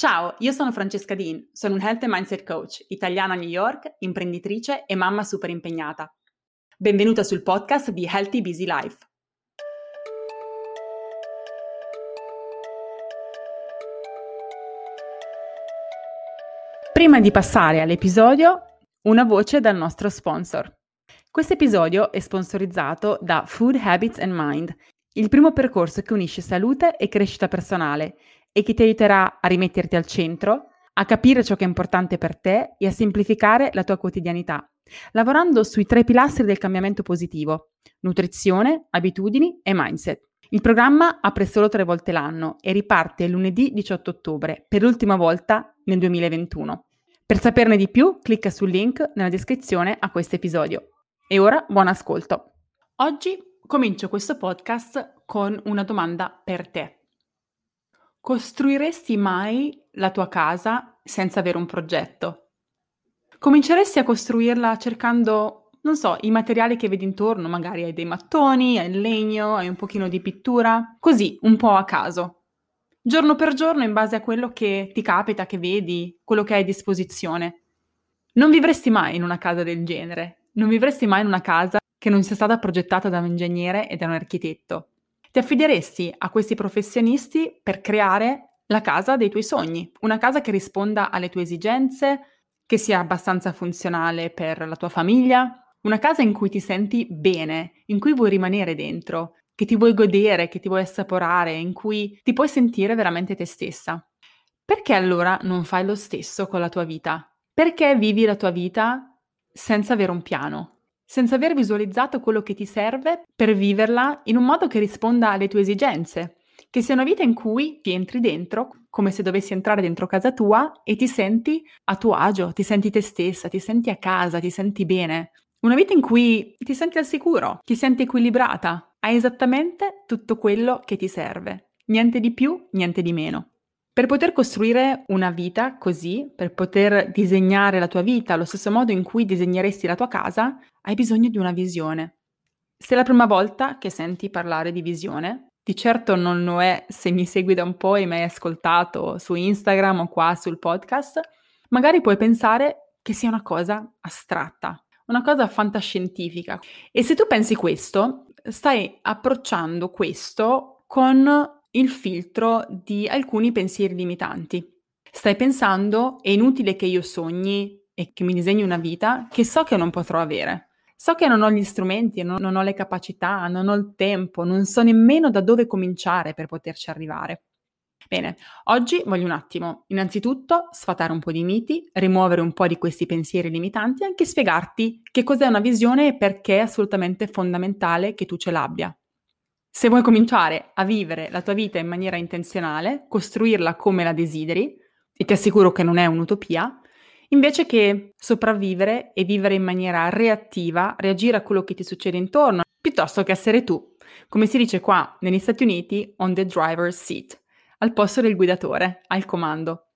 Ciao, io sono Francesca Dean, sono un Health and Mindset Coach, italiana a New York, imprenditrice e mamma super impegnata. Benvenuta sul podcast di Healthy Busy Life. Prima di passare all'episodio, una voce dal nostro sponsor. Questo episodio è sponsorizzato da Food Habits and Mind, il primo percorso che unisce salute e crescita personale e che ti aiuterà a rimetterti al centro, a capire ciò che è importante per te e a semplificare la tua quotidianità, lavorando sui tre pilastri del cambiamento positivo, nutrizione, abitudini e mindset. Il programma apre solo tre volte l'anno e riparte lunedì 18 ottobre, per l'ultima volta nel 2021. Per saperne di più, clicca sul link nella descrizione a questo episodio. E ora buon ascolto. Oggi comincio questo podcast con una domanda per te. Costruiresti mai la tua casa senza avere un progetto? Cominceresti a costruirla cercando, non so, i materiali che vedi intorno, magari hai dei mattoni, hai il legno, hai un pochino di pittura, così, un po' a caso. Giorno per giorno in base a quello che ti capita, che vedi, quello che hai a disposizione. Non vivresti mai in una casa del genere, non vivresti mai in una casa che non sia stata progettata da un ingegnere e da un architetto. Ti affideresti a questi professionisti per creare la casa dei tuoi sogni, una casa che risponda alle tue esigenze, che sia abbastanza funzionale per la tua famiglia, una casa in cui ti senti bene, in cui vuoi rimanere dentro, che ti vuoi godere, che ti vuoi assaporare, in cui ti puoi sentire veramente te stessa. Perché allora non fai lo stesso con la tua vita? Perché vivi la tua vita senza avere un piano? Senza aver visualizzato quello che ti serve per viverla in un modo che risponda alle tue esigenze, che sia una vita in cui ti entri dentro come se dovessi entrare dentro casa tua e ti senti a tuo agio, ti senti te stessa, ti senti a casa, ti senti bene. Una vita in cui ti senti al sicuro, ti senti equilibrata, hai esattamente tutto quello che ti serve. Niente di più, niente di meno. Per poter costruire una vita così, per poter disegnare la tua vita allo stesso modo in cui disegneresti la tua casa, hai bisogno di una visione. Se è la prima volta che senti parlare di visione, di certo non lo è se mi segui da un po' e mi hai ascoltato su Instagram o qua sul podcast, magari puoi pensare che sia una cosa astratta, una cosa fantascientifica. E se tu pensi questo, stai approcciando questo con il filtro di alcuni pensieri limitanti. Stai pensando è inutile che io sogni e che mi disegni una vita che so che non potrò avere. So che non ho gli strumenti, non, non ho le capacità, non ho il tempo, non so nemmeno da dove cominciare per poterci arrivare. Bene, oggi voglio un attimo, innanzitutto, sfatare un po' di miti, rimuovere un po' di questi pensieri limitanti e anche spiegarti che cos'è una visione e perché è assolutamente fondamentale che tu ce l'abbia. Se vuoi cominciare a vivere la tua vita in maniera intenzionale, costruirla come la desideri, e ti assicuro che non è un'utopia, invece che sopravvivere e vivere in maniera reattiva, reagire a quello che ti succede intorno, piuttosto che essere tu, come si dice qua negli Stati Uniti, on the driver's seat, al posto del guidatore, al comando.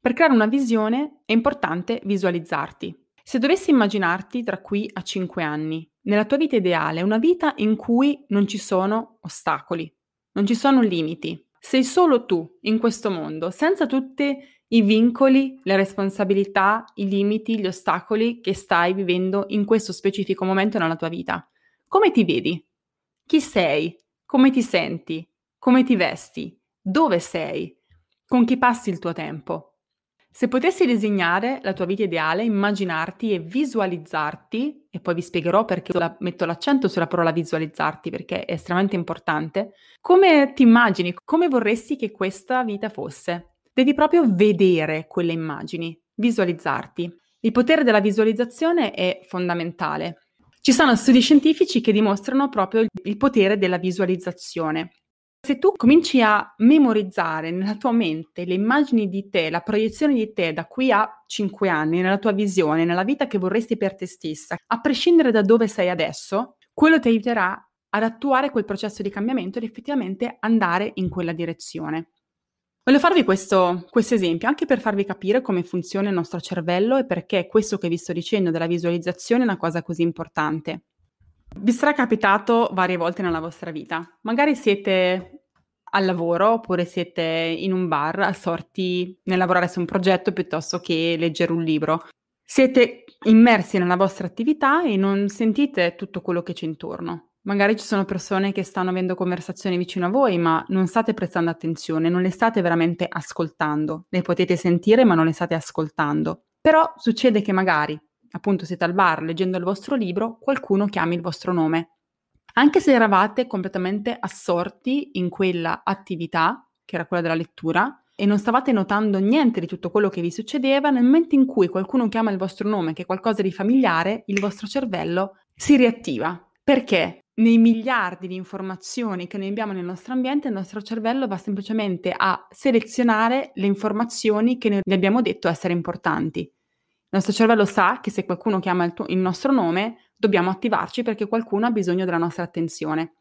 Per creare una visione è importante visualizzarti. Se dovessi immaginarti tra qui a 5 anni, nella tua vita ideale, una vita in cui non ci sono ostacoli, non ci sono limiti, sei solo tu in questo mondo, senza tutti i vincoli, le responsabilità, i limiti, gli ostacoli che stai vivendo in questo specifico momento nella tua vita. Come ti vedi? Chi sei? Come ti senti? Come ti vesti? Dove sei? Con chi passi il tuo tempo? Se potessi disegnare la tua vita ideale, immaginarti e visualizzarti, e poi vi spiegherò perché metto l'accento sulla parola visualizzarti perché è estremamente importante, come ti immagini, come vorresti che questa vita fosse? Devi proprio vedere quelle immagini, visualizzarti. Il potere della visualizzazione è fondamentale. Ci sono studi scientifici che dimostrano proprio il potere della visualizzazione. Se tu cominci a memorizzare nella tua mente le immagini di te, la proiezione di te da qui a 5 anni, nella tua visione, nella vita che vorresti per te stessa, a prescindere da dove sei adesso, quello ti aiuterà ad attuare quel processo di cambiamento ed effettivamente andare in quella direzione. Voglio farvi questo, esempio anche per farvi capire come funziona il nostro cervello e perché questo che vi sto dicendo della visualizzazione è una cosa così importante. Vi sarà capitato varie volte nella vostra vita. Magari siete al lavoro oppure siete in un bar assorti nel lavorare su un progetto piuttosto che leggere un libro. Siete immersi nella vostra attività e non sentite tutto quello che c'è intorno. Magari ci sono persone che stanno avendo conversazioni vicino a voi, ma non state prestando attenzione, non le state veramente ascoltando. Le potete sentire, ma non le state ascoltando. Però succede che magari, appunto, siete al bar leggendo il vostro libro, qualcuno chiami il vostro nome. Anche se eravate completamente assorti in quella attività, che era quella della lettura, e non stavate notando niente di tutto quello che vi succedeva, nel momento in cui qualcuno chiama il vostro nome, che è qualcosa di familiare, il vostro cervello si riattiva. Perché? Nei miliardi di informazioni che noi abbiamo nel nostro ambiente, il nostro cervello va semplicemente a selezionare le informazioni che noi abbiamo detto essere importanti. Il nostro cervello sa che se qualcuno chiama il, tuo, il nostro nome, dobbiamo attivarci perché qualcuno ha bisogno della nostra attenzione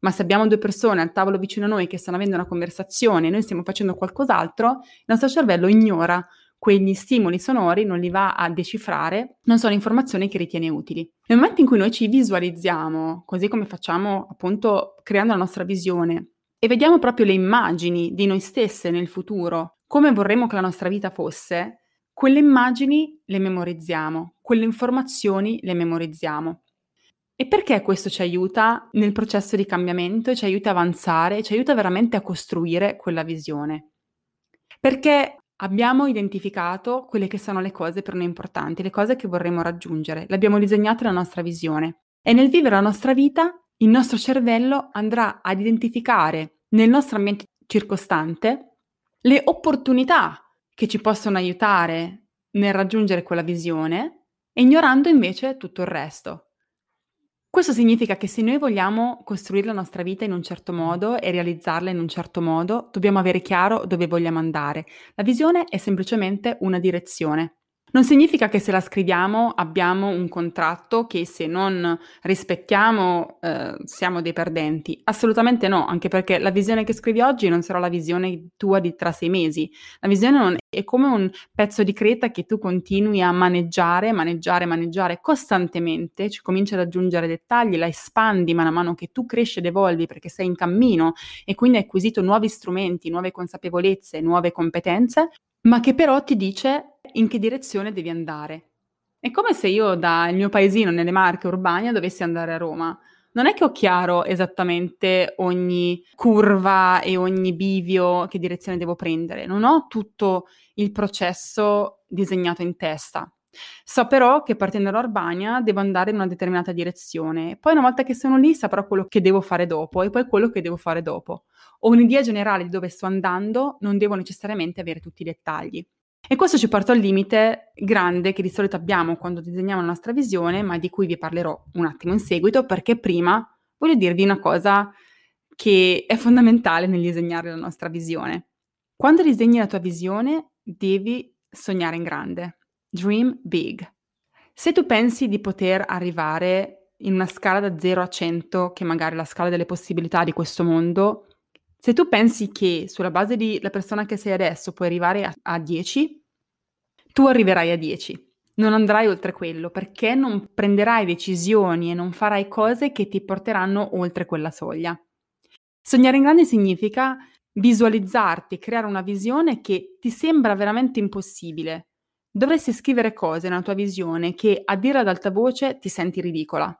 ma se abbiamo due persone al tavolo vicino a noi che stanno avendo una conversazione e noi stiamo facendo qualcos'altro, il nostro cervello ignora quegli stimoli sonori, non li va a decifrare, non sono informazioni che ritiene utili. Nel momento in cui noi ci visualizziamo, così come facciamo appunto creando la nostra visione, e vediamo proprio le immagini di noi stesse nel futuro, come vorremmo che la nostra vita fosse, quelle immagini le memorizziamo, quelle informazioni le memorizziamo. E perché questo ci aiuta nel processo di cambiamento, ci aiuta a avanzare, ci aiuta veramente a costruire quella visione? Perché abbiamo identificato quelle che sono le cose per noi importanti, le cose che vorremmo raggiungere, le abbiamo disegnate la nostra visione. E nel vivere la nostra vita, il nostro cervello andrà ad identificare nel nostro ambiente circostante le opportunità che ci possono aiutare nel raggiungere quella visione, ignorando invece tutto il resto. Questo significa che se noi vogliamo costruire la nostra vita in un certo modo e realizzarla in un certo modo, dobbiamo avere chiaro dove vogliamo andare. La visione è semplicemente una direzione. Non significa che se la scriviamo abbiamo un contratto che se non rispettiamo eh, siamo dei perdenti. Assolutamente no, anche perché la visione che scrivi oggi non sarà la visione tua di tra sei mesi. La visione è come un pezzo di creta che tu continui a maneggiare, maneggiare, maneggiare costantemente, ci cominci ad aggiungere dettagli, la espandi man mano che tu cresci ed evolvi perché sei in cammino e quindi hai acquisito nuovi strumenti, nuove consapevolezze, nuove competenze, ma che però ti dice in che direzione devi andare. È come se io dal mio paesino nelle Marche Urbania dovessi andare a Roma. Non è che ho chiaro esattamente ogni curva e ogni bivio che direzione devo prendere, non ho tutto il processo disegnato in testa. So però che partendo da Urbania devo andare in una determinata direzione, poi una volta che sono lì saprò quello che devo fare dopo e poi quello che devo fare dopo. Ho un'idea generale di dove sto andando, non devo necessariamente avere tutti i dettagli. E questo ci porta al limite grande che di solito abbiamo quando disegniamo la nostra visione, ma di cui vi parlerò un attimo in seguito, perché prima voglio dirvi una cosa che è fondamentale nel disegnare la nostra visione. Quando disegni la tua visione, devi sognare in grande. Dream big. Se tu pensi di poter arrivare in una scala da 0 a 100, che magari è la scala delle possibilità di questo mondo, se tu pensi che sulla base della persona che sei adesso puoi arrivare a, a 10, tu arriverai a 10. Non andrai oltre quello perché non prenderai decisioni e non farai cose che ti porteranno oltre quella soglia. Sognare in grande significa visualizzarti, creare una visione che ti sembra veramente impossibile. Dovresti scrivere cose nella tua visione che a dire ad alta voce ti senti ridicola,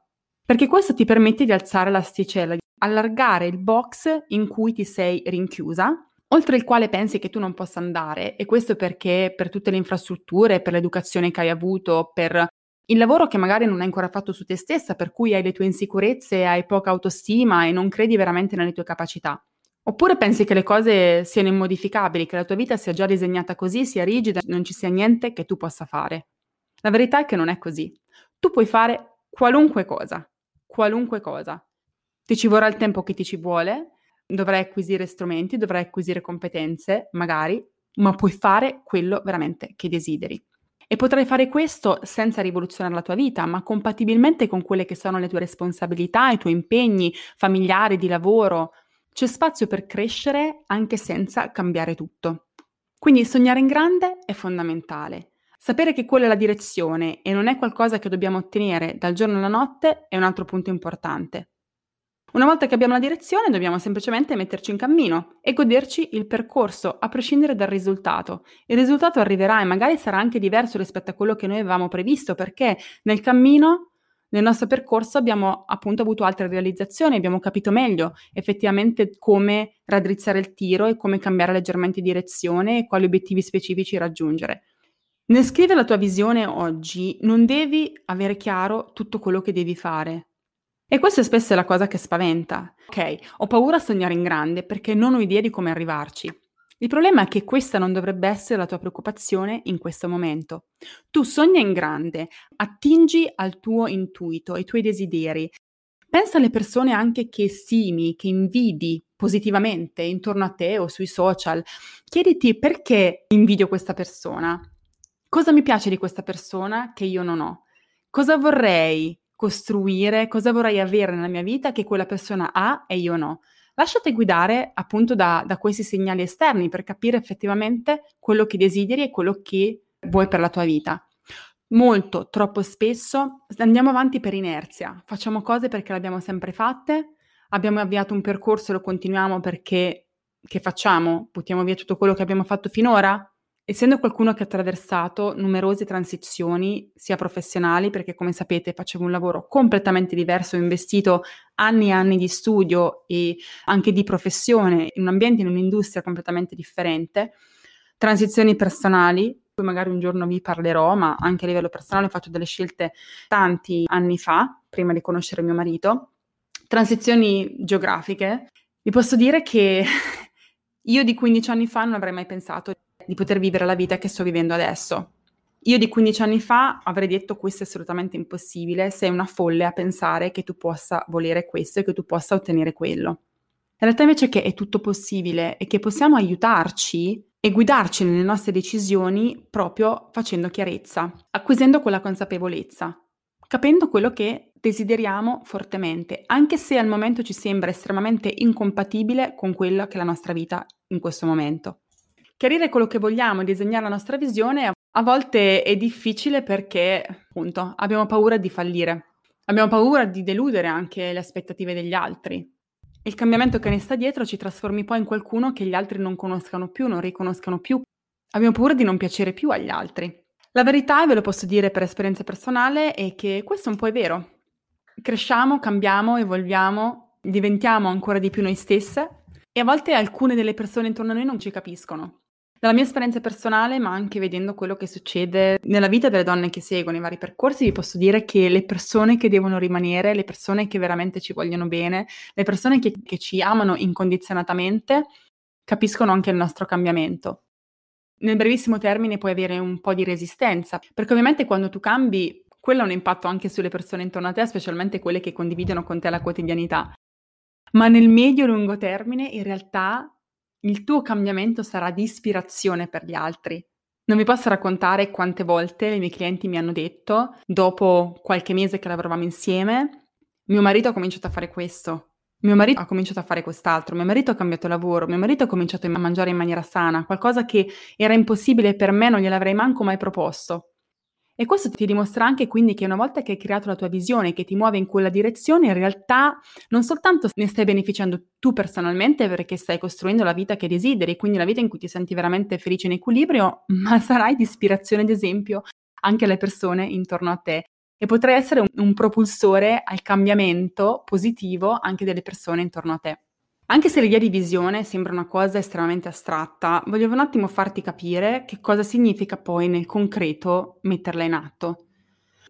perché questo ti permette di alzare l'asticella, allargare il box in cui ti sei rinchiusa, oltre il quale pensi che tu non possa andare, e questo perché per tutte le infrastrutture, per l'educazione che hai avuto, per il lavoro che magari non hai ancora fatto su te stessa, per cui hai le tue insicurezze, hai poca autostima e non credi veramente nelle tue capacità. Oppure pensi che le cose siano immodificabili, che la tua vita sia già disegnata così, sia rigida, non ci sia niente che tu possa fare. La verità è che non è così. Tu puoi fare qualunque cosa, qualunque cosa. Ti ci vorrà il tempo che ti ci vuole, dovrai acquisire strumenti, dovrai acquisire competenze, magari, ma puoi fare quello veramente che desideri. E potrai fare questo senza rivoluzionare la tua vita, ma compatibilmente con quelle che sono le tue responsabilità, i tuoi impegni familiari, di lavoro. C'è spazio per crescere anche senza cambiare tutto. Quindi sognare in grande è fondamentale. Sapere che quella è la direzione e non è qualcosa che dobbiamo ottenere dal giorno alla notte è un altro punto importante. Una volta che abbiamo la direzione dobbiamo semplicemente metterci in cammino e goderci il percorso, a prescindere dal risultato. Il risultato arriverà e magari sarà anche diverso rispetto a quello che noi avevamo previsto, perché nel cammino, nel nostro percorso, abbiamo appunto avuto altre realizzazioni, abbiamo capito meglio effettivamente come raddrizzare il tiro e come cambiare leggermente direzione e quali obiettivi specifici raggiungere. Nel scrivere la tua visione oggi non devi avere chiaro tutto quello che devi fare, e questa spesso è la cosa che spaventa. Ok, ho paura a sognare in grande perché non ho idea di come arrivarci. Il problema è che questa non dovrebbe essere la tua preoccupazione in questo momento. Tu sogna in grande, attingi al tuo intuito, ai tuoi desideri. Pensa alle persone anche che stimi, che invidi positivamente intorno a te o sui social. Chiediti perché invidio questa persona. Cosa mi piace di questa persona che io non ho? Cosa vorrei costruire, cosa vorrei avere nella mia vita che quella persona ha e io no. Lasciate guidare appunto da, da questi segnali esterni per capire effettivamente quello che desideri e quello che vuoi per la tua vita. Molto, troppo spesso andiamo avanti per inerzia, facciamo cose perché le abbiamo sempre fatte, abbiamo avviato un percorso e lo continuiamo perché che facciamo? Buttiamo via tutto quello che abbiamo fatto finora? Essendo qualcuno che ha attraversato numerose transizioni, sia professionali, perché come sapete facevo un lavoro completamente diverso, ho investito anni e anni di studio e anche di professione in un ambiente, in un'industria completamente differente, transizioni personali, poi magari un giorno vi parlerò, ma anche a livello personale ho fatto delle scelte tanti anni fa, prima di conoscere mio marito, transizioni geografiche. Vi posso dire che io di 15 anni fa non avrei mai pensato di poter vivere la vita che sto vivendo adesso. Io di 15 anni fa avrei detto questo è assolutamente impossibile, sei una folle a pensare che tu possa volere questo e che tu possa ottenere quello. In realtà invece che è tutto possibile e che possiamo aiutarci e guidarci nelle nostre decisioni proprio facendo chiarezza, acquisendo quella consapevolezza, capendo quello che desideriamo fortemente, anche se al momento ci sembra estremamente incompatibile con quella che è la nostra vita in questo momento. Chiarire quello che vogliamo, disegnare la nostra visione, a volte è difficile perché, appunto, abbiamo paura di fallire. Abbiamo paura di deludere anche le aspettative degli altri. Il cambiamento che ne sta dietro ci trasformi poi in qualcuno che gli altri non conoscano più, non riconoscano più. Abbiamo paura di non piacere più agli altri. La verità, e ve lo posso dire per esperienza personale, è che questo un po' è vero. Cresciamo, cambiamo, evolviamo, diventiamo ancora di più noi stesse e a volte alcune delle persone intorno a noi non ci capiscono. Dalla mia esperienza personale, ma anche vedendo quello che succede nella vita delle donne che seguono i vari percorsi, vi posso dire che le persone che devono rimanere, le persone che veramente ci vogliono bene, le persone che, che ci amano incondizionatamente, capiscono anche il nostro cambiamento. Nel brevissimo termine puoi avere un po' di resistenza, perché ovviamente quando tu cambi, quello ha un impatto anche sulle persone intorno a te, specialmente quelle che condividono con te la quotidianità. Ma nel medio-lungo termine, in realtà, il tuo cambiamento sarà di ispirazione per gli altri. Non vi posso raccontare quante volte i miei clienti mi hanno detto, dopo qualche mese che lavoravamo insieme, mio marito ha cominciato a fare questo, mio marito ha cominciato a fare quest'altro, mio marito ha cambiato lavoro, mio marito ha cominciato a mangiare in maniera sana, qualcosa che era impossibile per me, non gliel'avrei manco mai proposto. E questo ti dimostra anche quindi che una volta che hai creato la tua visione, che ti muove in quella direzione, in realtà non soltanto ne stai beneficiando tu personalmente perché stai costruendo la vita che desideri, quindi la vita in cui ti senti veramente felice in equilibrio, ma sarai di ispirazione ed esempio anche alle persone intorno a te e potrai essere un, un propulsore al cambiamento positivo anche delle persone intorno a te. Anche se l'idea di visione sembra una cosa estremamente astratta, volevo un attimo farti capire che cosa significa poi nel concreto metterla in atto.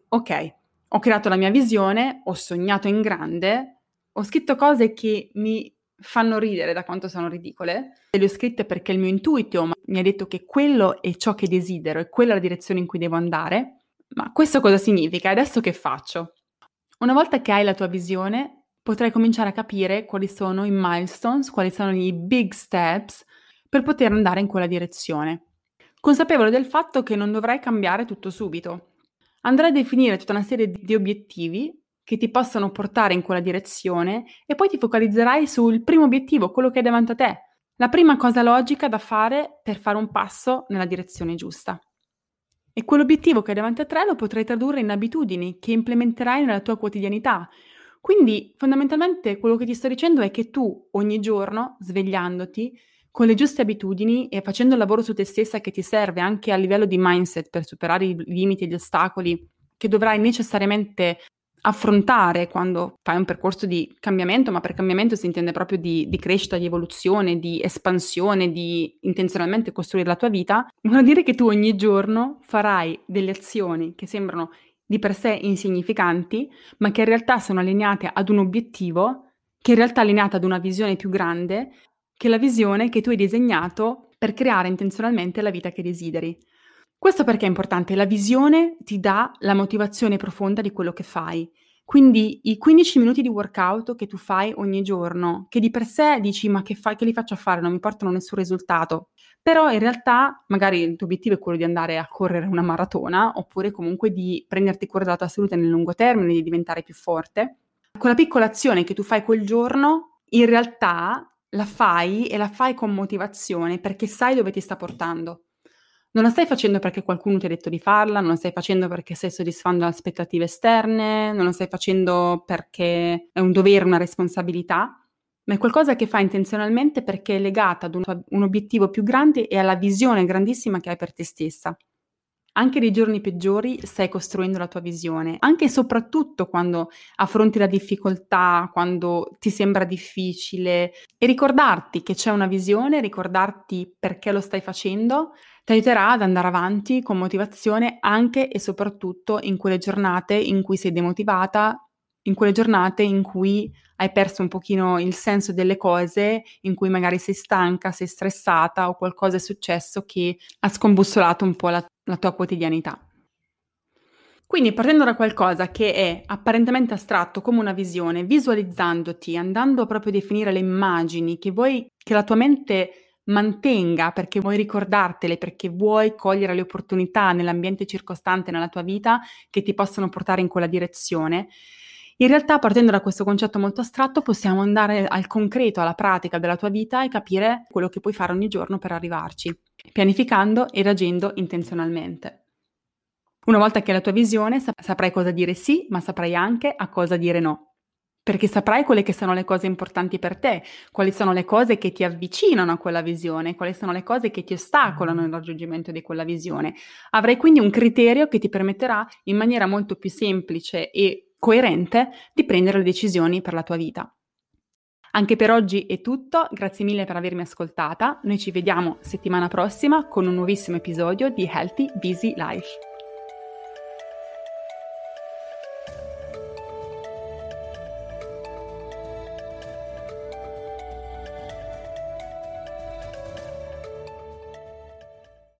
Ok, ho creato la mia visione, ho sognato in grande, ho scritto cose che mi fanno ridere da quanto sono ridicole, le ho scritte perché il mio intuito mi ha detto che quello è ciò che desidero e quella è la direzione in cui devo andare. Ma questo cosa significa? Adesso che faccio? Una volta che hai la tua visione, potrai cominciare a capire quali sono i milestones, quali sono i big steps per poter andare in quella direzione. Consapevole del fatto che non dovrai cambiare tutto subito. Andrai a definire tutta una serie di obiettivi che ti possano portare in quella direzione e poi ti focalizzerai sul primo obiettivo, quello che è davanti a te, la prima cosa logica da fare per fare un passo nella direzione giusta. E quell'obiettivo che è davanti a te lo potrai tradurre in abitudini che implementerai nella tua quotidianità, Quindi fondamentalmente quello che ti sto dicendo è che tu ogni giorno, svegliandoti, con le giuste abitudini e facendo il lavoro su te stessa che ti serve anche a livello di mindset per superare i limiti e gli ostacoli che dovrai necessariamente affrontare quando fai un percorso di cambiamento, ma per cambiamento si intende proprio di, di, crescita, di evoluzione, di espansione, di intenzionalmente costruire la tua vita, vuol dire che tu ogni giorno farai delle azioni che sembrano di per sé insignificanti, ma che in realtà sono allineate ad un obiettivo, che in realtà è allineata ad una visione più grande, che la visione che tu hai disegnato per creare intenzionalmente la vita che desideri. Questo perché è importante? La visione ti dà la motivazione profonda di quello che fai. Quindi i 15 minuti di workout che tu fai ogni giorno, che di per sé dici ma che, fa, che li faccio a fare, non mi portano nessun risultato, però in realtà magari il tuo obiettivo è quello di andare a correre una maratona oppure comunque di prenderti cura della tua salute nel lungo termine, di diventare più forte. Quella piccola azione che tu fai quel giorno, in realtà la fai e la fai con motivazione perché sai dove ti sta portando. Non la stai facendo perché qualcuno ti ha detto di farla, non la stai facendo perché stai soddisfando le aspettative esterne, non la stai facendo perché è un dovere, una responsabilità, ma è qualcosa che fai intenzionalmente perché è legata ad un, un obiettivo più grande e alla visione grandissima che hai per te stessa. Anche nei giorni peggiori stai costruendo la tua visione, anche e soprattutto quando affronti la difficoltà, quando ti sembra difficile e ricordarti che c'è una visione, ricordarti perché lo stai facendo, ti aiuterà ad andare avanti con motivazione anche e soprattutto in quelle giornate in cui sei demotivata, in quelle giornate in cui hai perso un pochino il senso delle cose, in cui magari sei stanca, sei stressata o qualcosa è successo che ha scombussolato un po' la, la tua quotidianità. Quindi partendo da qualcosa che è apparentemente astratto come una visione, visualizzandoti, andando proprio a definire le immagini che vuoi che la tua mente mantenga perché vuoi ricordartele, perché vuoi cogliere le opportunità nell'ambiente circostante nella tua vita che ti possono portare in quella direzione. In realtà, partendo da questo concetto molto astratto, possiamo andare al concreto, alla pratica della tua vita e capire quello che puoi fare ogni giorno per arrivarci, pianificando ed agendo intenzionalmente. Una volta che hai la tua visione, saprai cosa dire sì, ma saprai anche a cosa dire no perché saprai quelle che sono le cose importanti per te, quali sono le cose che ti avvicinano a quella visione, quali sono le cose che ti ostacolano nel raggiungimento di quella visione. Avrai quindi un criterio che ti permetterà in maniera molto più semplice e coerente di prendere le decisioni per la tua vita. Anche per oggi è tutto, grazie mille per avermi ascoltata, noi ci vediamo settimana prossima con un nuovissimo episodio di Healthy Busy Life.